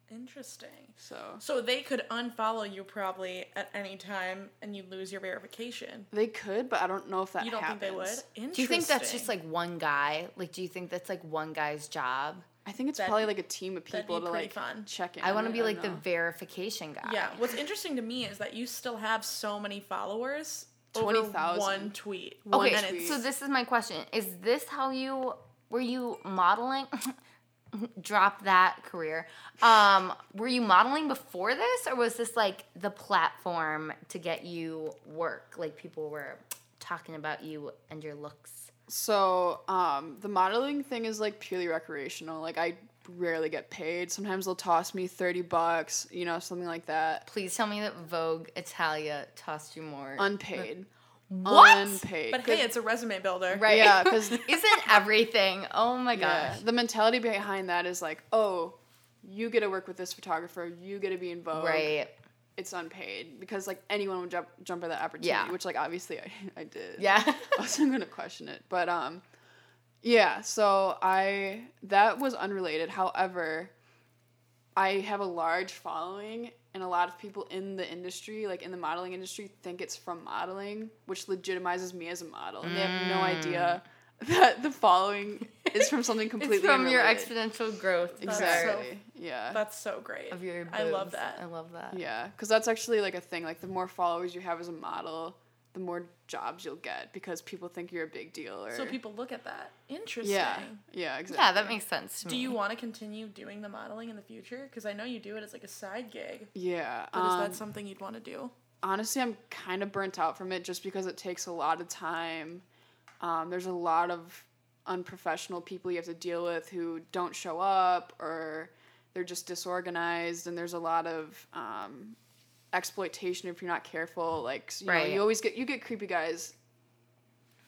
Interesting. So So they could unfollow you probably at any time and you'd lose your verification. they could, but I don't know if that You don't happens. think they would? Interesting. Do you think that's just like one guy? Like, do you think that's like one guy's job? I think it's That'd probably like a team of people be to like fun. check in. I want to be don't like the verification guy. Yeah. What's interesting to me is that you still have so many followers over 20,000. one tweet. One Okay, tweet. so this is my question. Is this how you were you modeling drop that career. Um were you modeling before this or was this like the platform to get you work? Like people were talking about you and your looks. So, um, the modeling thing is like purely recreational. Like I rarely get paid. Sometimes they'll toss me 30 bucks, you know, something like that. Please tell me that Vogue Italia tossed you more. Unpaid. What? Unpaid. But hey, it's a resume builder. right. Yeah, because isn't everything? Oh my Yeah. gosh. The mentality behind that is like, oh, you get to work with this photographer, you get to be in Vogue. Right. It's unpaid because like anyone would jump jump at that opportunity, Yeah. which like obviously I, I did. Yeah. I wasn't gonna question it, but um, yeah. So I that was unrelated. However, I have a large following, and a lot of people in the industry, like in the modeling industry, think it's from modeling, which legitimizes me as a model, and they have no idea that the following is from something completely Mm. it's from your exponential growth. That's Exactly. yeah. That's so great. Of your I love that. I love that. Yeah, because that's actually like a thing. Like the more followers you have as a model, the more jobs you'll get because people think you're a big deal. Or So people look at that. Interesting. yeah, yeah, exactly. Yeah, that makes sense to Do me. you want to continue doing the modeling in the future? Because I know you do it as like a side gig. Yeah, But is um, that something you'd want to do? honestly, I'm kind of burnt out from it just because it takes a lot of time. Um, there's a lot of unprofessional people you have to deal with who don't show up or they're just disorganized, and there's a lot of um, exploitation if you're not careful. Like you Right. know, you always get you get creepy guys.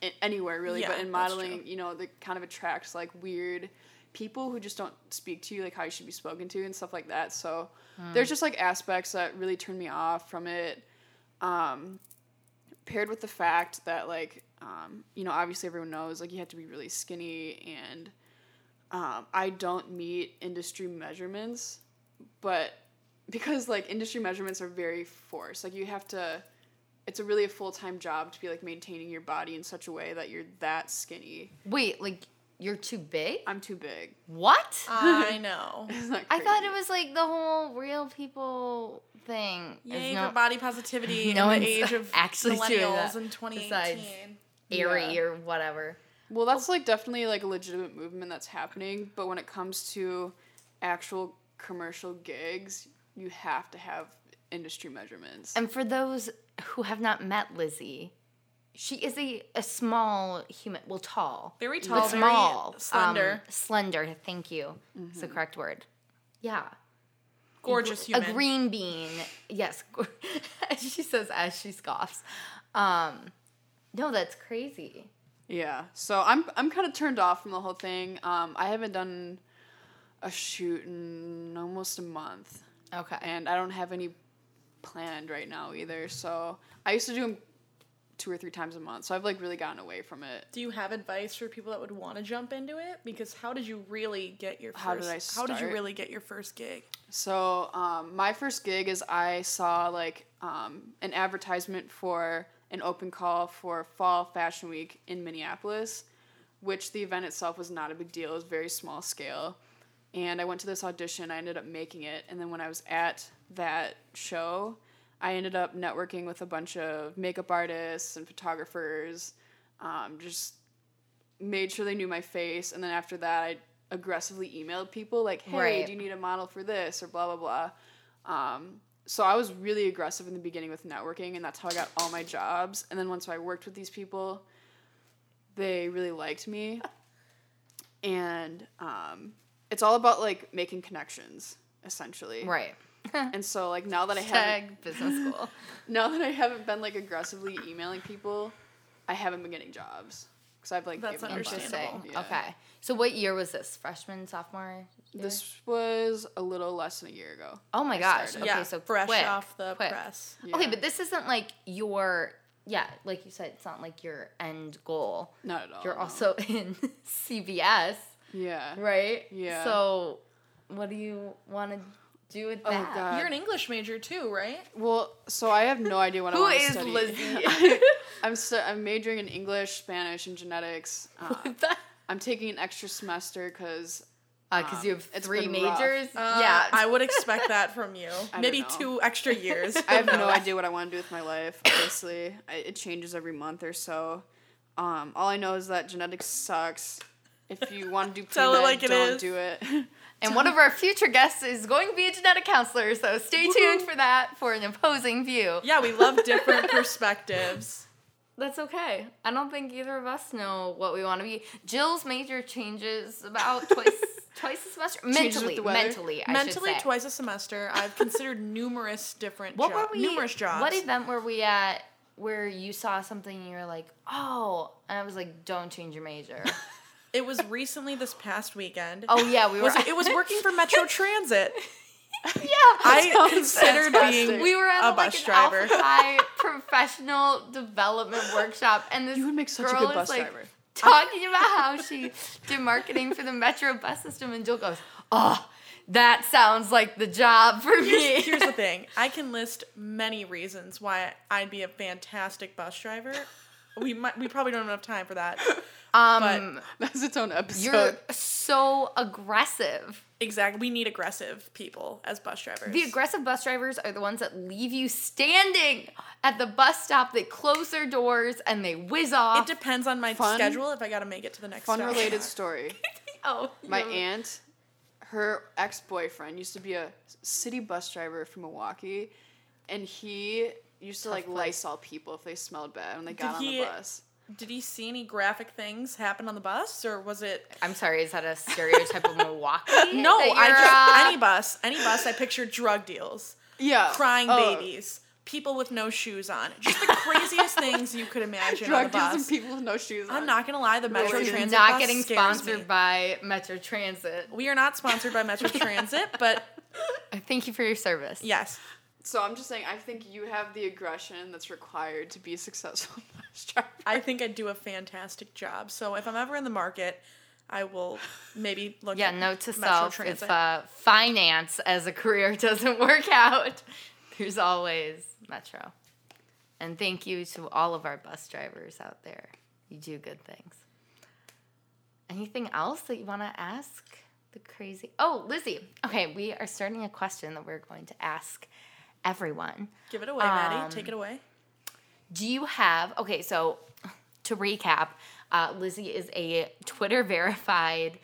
In, anywhere really, Yeah, but in modeling, you know, that kind of attracts like weird people who just don't speak to you like how you should be spoken to and stuff like that. So there's just like aspects that really turn me off from it. Um, paired with the fact that like um, you know obviously everyone knows like you have to be really skinny and um, I don't meet industry measurements, but because like industry measurements are very forced, like you have to. It's a really a full time job to be like maintaining your body in such a way that you're that skinny. Wait, like you're too big? I'm too big. What? I know. I thought it was like the whole real people thing. is Yay no for body positivity no in the age of actually doing millennials that in besides 2018. airy Yeah. or whatever. Well, that's like definitely like a legitimate movement that's happening, but when it comes to actual commercial gigs, you have to have industry measurements. And for those who have not met Lizzie, she is a, a small human, well, tall. Very but tall, very small. slender. Um, slender, thank you. It's the correct word. Yeah. Gorgeous human. A green bean. Yes. she says as she scoffs. Um, no, that's crazy. Yeah, so I'm I'm kind of turned off from the whole thing. Um, I haven't done a shoot in almost a month, Okay. and I don't have any planned right now either. So I used to do them two or three times a month, so I've like really gotten away from it. Do you have advice for people that would want to jump into it? Because how did you really get your first? How did I How did you really get your first gig? So um, my first gig is I saw like um, an advertisement for an open call for Fall Fashion Week in Minneapolis, which the event itself was not a big deal. It was very small scale, and I went to this audition. I ended up making it, and then when I was at that show, I ended up networking with a bunch of makeup artists and photographers. Um, just made sure they knew my face, and then after that, I aggressively emailed people like, "Hey, Right. do you need a model for this?" or blah blah blah. Um, so I was really aggressive in the beginning with networking, and that's how I got all my jobs. And then once I worked with these people, they really liked me, and um, it's all about like making connections, essentially. Right. And so like now that I haven't Tag business school. now that I haven't been like aggressively emailing people, I haven't been getting jobs because I've like That's given up understandable. Interesting. Yeah. Okay. So what year was this? Freshman, sophomore? year? This was a little less than a year ago. Oh my I gosh. started. Okay, yeah, so fresh quick, off the quick. press. Okay, but this isn't like your yeah, like you said, it's not like your end goal. Not at all. You're no. also in CBS, yeah. right? Yeah. So what do you want to do with Oh, that? God. You're an English major too, right? Well, so I have no idea what I Who want to is study. Lizzie? I'm stu- I'm majoring in English, Spanish, and genetics. Uh, What the- I'm taking an extra semester because Because Um, you have it's three majors. Uh, yeah. I would expect that from you. don't Maybe two extra years. I have no idea what I want to do with my life. Obviously, I, it changes every month or so. Um, all I know is that genetics sucks. If you want to do pre Tell it like it don't is. do it. and one of our future guests is going to be a genetic counselor, so stay tuned for that for an opposing view. Yeah, we love different perspectives. That's okay. I don't think either of us know what we want to be. Jill's major changes about twice twice a semester. Mentally, mentally, I Mentally, should say. twice a semester. I've considered numerous different What jo- were we? numerous jobs. What event were we at where you saw something and you were like, "Oh," and I was like, "Don't change your major." It was recently this past weekend. oh yeah, we were. was it, it was working for Metro Transit. yeah, I considered fantastic. being we were at a like bus an driver. Alpha Phi professional development workshop, and this You would make such a girl good bus is like talking about how she did marketing for the Metro bus system, and Jill goes, "Oh, that sounds like the job for me." Here's, here's the thing. I can list many reasons why I'd be a fantastic bus driver. We might we probably don't have enough time for that. Um, That's its own episode. you're so aggressive. Exactly. We need aggressive people as bus drivers. The aggressive bus drivers are the ones that leave you standing at the bus stop. They close their doors and they whiz off. it depends on my Fun- schedule if I got to make it to the next Fun stop. related story. oh, My you're- aunt, her ex boyfriend used to be a city bus driver from Milwaukee, and he used to like place. Lysol people if they smelled bad when they got on he- the bus. Did he see any graphic things happen on the bus, or was it? I'm sorry, is that a stereotype of Milwaukee? No, I just any bus, any bus. I picture drug deals, Yeah, crying Oh, babies, people with no shoes on, just the craziest things you could imagine on the Drug deals bus. and people with no shoes on. I'm not gonna lie, the Metro This is Transit not bus getting scares sponsored me. by Metro Transit. We are not sponsored by Metro Transit, but Thank you for your service. yes, So I'm just saying, I think you have the aggression that's required to be successful bus driver. I think I'd do a fantastic job. So if I'm ever in the market, I will maybe look. Yeah, note to Metro self: Transit. if uh, finance as a career doesn't work out, there's always Metro. And thank you to all of our bus drivers out there. You do good things. Anything else that you want to ask the crazy? Oh, Lizzie. Okay, we are starting a question that we're going to ask everyone. Give it away, Maddie. Um, Take it away. Do you have okay? So to recap, uh, Lizzie is a Twitter verified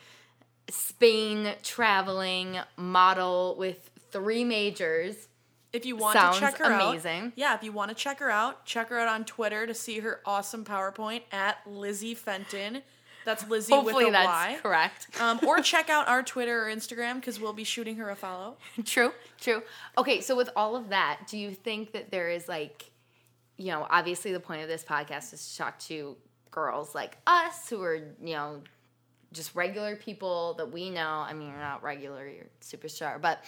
Spain traveling model with three majors. If you want sounds to check her amazing. out, yeah. If you want to check her out, check her out on Twitter to see her awesome PowerPoint at Lizzie Fenton. That's Lizzie Hopefully with a that's Y. correct. Um, or check out our Twitter or Instagram because we'll be shooting her a follow. true, true. Okay, so with all of that, do you think that there is like, you know, obviously the point of this podcast is to talk to girls like us who are, you know, just regular people that we know. I mean, you're not regular, you're superstar, but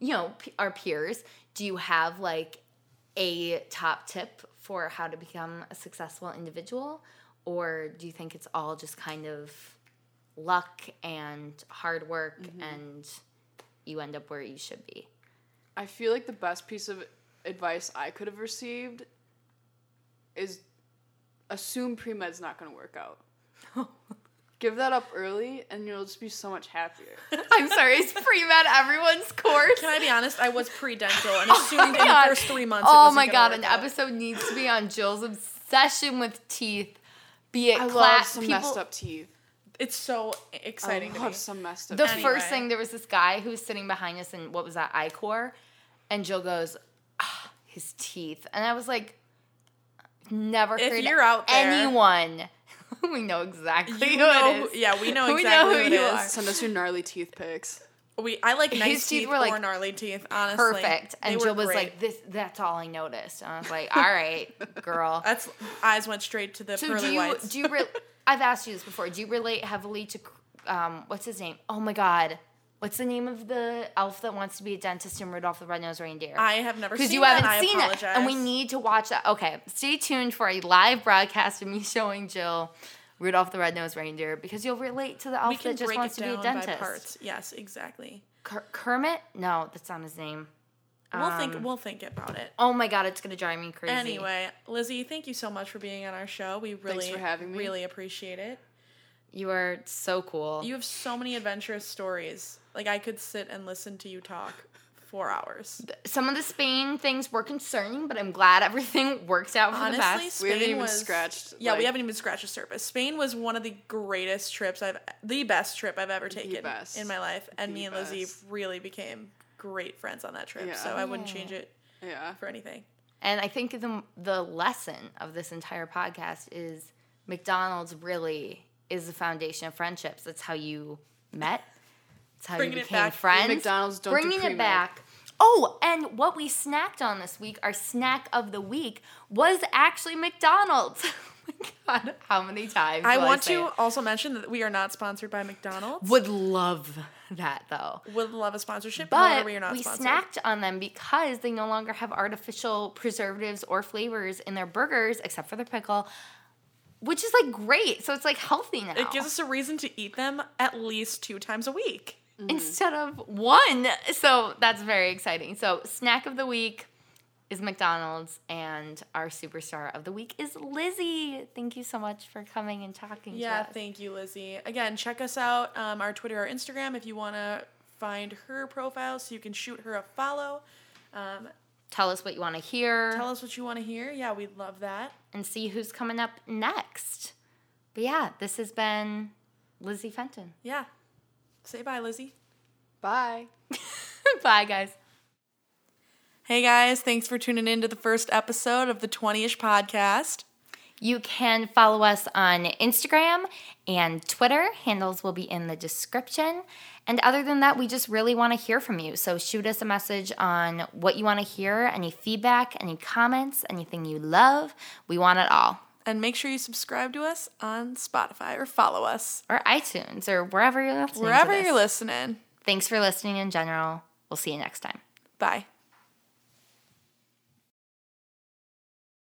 you know, p- our peers. Do you have like a top tip for how to become a successful individual, or do you think it's all just kind of luck and hard work mm-hmm. and you end up where you should be? I feel like the best piece of advice I could have received is assume pre med's not going to work out. Give that up early, and you'll just be so much happier. I'm sorry, is pre med everyone's course? Can I be honest? I was pre-dental and assumed in the Oh first three months. it Oh wasn't my god, work an out. episode needs to be on Jill's obsession with teeth. Be it I love class some people. messed up teeth. It's so I exciting to me. love some messed up The. Anyway. first thing there was this guy who was sitting behind us in what was that Icor, and Jill goes, ah, his teeth, and I was like, never If heard you're out there- anyone. we know exactly You who know it who- is. yeah, we know We know exactly who who you is. are. Send us your gnarly teeth pics. We I like His nice teeth teeth, were, like, or gnarly teeth. Honestly, Perfect. And were Jill was great. like, "This. That's all I noticed." And I was like, "All right, girl." That's eyes went straight to the So pearly do you whites. do you re- I've asked you this before. Do you relate heavily to um what's his name? Oh my god. What's the name of the elf that wants to be a dentist in Rudolph the Red-Nosed Reindeer? I have never because seen you that. haven't I seen it, and we need to watch that. Okay, stay tuned for a live broadcast of me showing Jill Rudolph the Red-Nosed Reindeer because you'll relate to the we elf can that just wants to be a down by dentist. parts. Yes, exactly. Ker- Kermit? No, that's not his name. We'll think. Um, We'll think about it. Oh my god, it's gonna drive me crazy. Anyway, Lizzie, thank you so much for being on our show. We really, for having me. really appreciate it. You are so cool. You have so many adventurous stories. Like I could sit and listen to you talk for hours. Some of the Spain things were concerning, but I'm glad everything works out for the Honestly, best. We haven't even was- scratched, Yeah, we haven't even scratched the surface. Spain was one of the greatest trips I've, the best trip I've ever taken best. in my life, and The me and Lizzie best. really became great friends on that trip. Yeah. So I wouldn't Yeah. change it Yeah. for anything. And I think the the lesson of this entire podcast is McDonald's really is the foundation of friendships. That's how you met. It's how Bringing you it became back. friends. McDonald's don't do bringing it back. Oh, and what we snacked on this week, our snack of the week, was actually McDonald's. oh my god, how many times? I want say to it? also mention that we are not sponsored by McDonald's. Would love that though. Would love a sponsorship. But we are not we sponsored. snacked on them because they no longer have artificial preservatives or flavors in their burgers, except for the pickle, which is like great. So it's like healthy now It gives us a reason to eat them at least two times a week. Instead of one. So that's very exciting. So snack of the week is McDonald's, and our superstar of the week is Lizzie. Thank you so much for coming and talking. Yeah, to us. thank you, Lizzie. Again, check us out, um, our Twitter or Instagram, if you want to find her profile so you can shoot her a follow. Um, Tell us what you want to hear tell us what you want to hear. Yeah, we'd love that. and see who's coming up next. But yeah, this has been Lizzie Fenton. Yeah. Say bye, Lizzie. Bye. Bye, guys. Hey guys, thanks for tuning in to the first episode of the 20 ish podcast. You can follow us on Instagram and Twitter. Handles will be in the description. And other than that, we just really want to hear from you. So shoot us a message on what you want to hear, any feedback, any comments, anything you love. We want it all. And make sure you subscribe to us on Spotify or follow us Or iTunes or wherever you're listening. wherever you're listening. Thanks for listening in general. We'll see you next time. Bye.